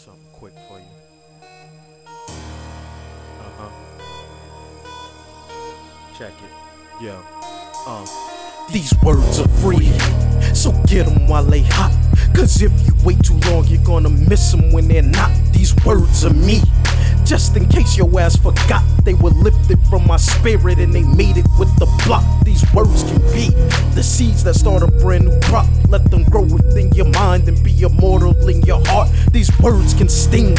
something quick for you. Uh huh. Check it. Yeah. Um. These words are free, so get them while they hot. Cause if you wait too long, you're gonna miss them when they're not. These words are me. Just in case your ass forgot, they were lifted from my spirit and they made it with the block. These words can be the seeds that start a brand new crop. Let them grow your mind and be immortal in your heart. These words can sting.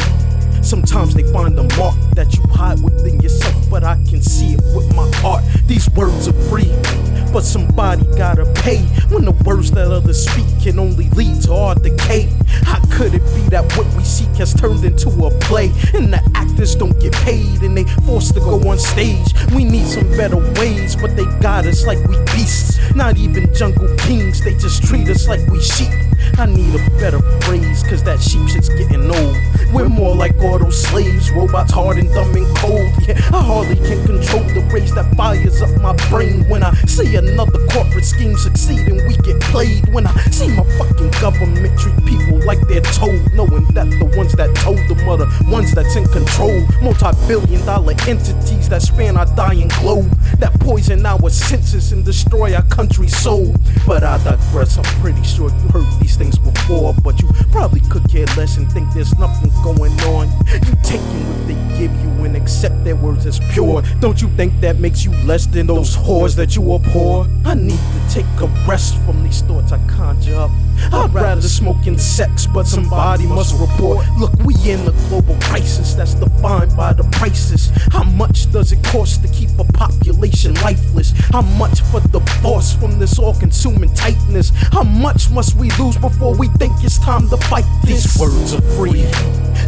Sometimes they find the mark that you hide within yourself, but I can see it with my heart. These words are free, but somebody gotta pay when the words that others speak can only lead to our decay. How could it be that what we seek has turned into a play and the actors don't get paid and they forced to go on stage? We need some better ways, but they got us like we beasts. Not even jungle kings, they just treat us like we sheep. I need a better phrase, cause that sheep shit's getting old. We're more like auto slaves, robots hard and dumb and cold. Yeah, I hardly can control the rage that fires up my brain when I see another corporate scheme succeed and we get played. When I see my fucking government treat people like they're told, knowing that the ones that told them are the ones that's in control. Multi billion dollar entities that span our dying globe, that poison our senses and destroy our country's soul. But I I'm pretty sure you heard these things before, but you probably could care less and think there's nothing going on. You taking what they give you and accept their words as pure. Don't you think that makes you less than those whores that you abhor? I need to take a rest from these thoughts I conjure up. I'd rather smoke and sex, but somebody must report. Look, we in a global crisis that's defined by the prices. How much does it cost to keep a population lifeless? How much for divorce from this all consuming tightness? How much must we lose before we think it's time to fight? These words are free,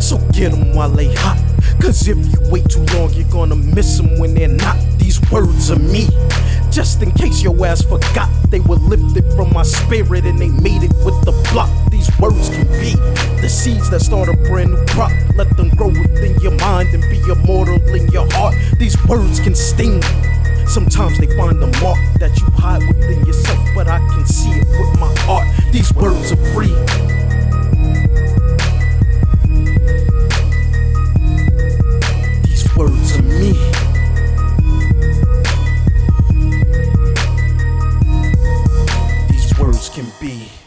so get them while they hot. Cause if you wait too long, you're gonna miss them when they're not. These words are me. Just in case your ass forgot, they were lifted from my spirit and they made it with the block. These words can be the seeds that start a brand new crop. Let them grow within your mind and be immortal in your heart. These words can sting. Sometimes they find the mark that you hide within yourself, but I can see it with my heart. These words are be.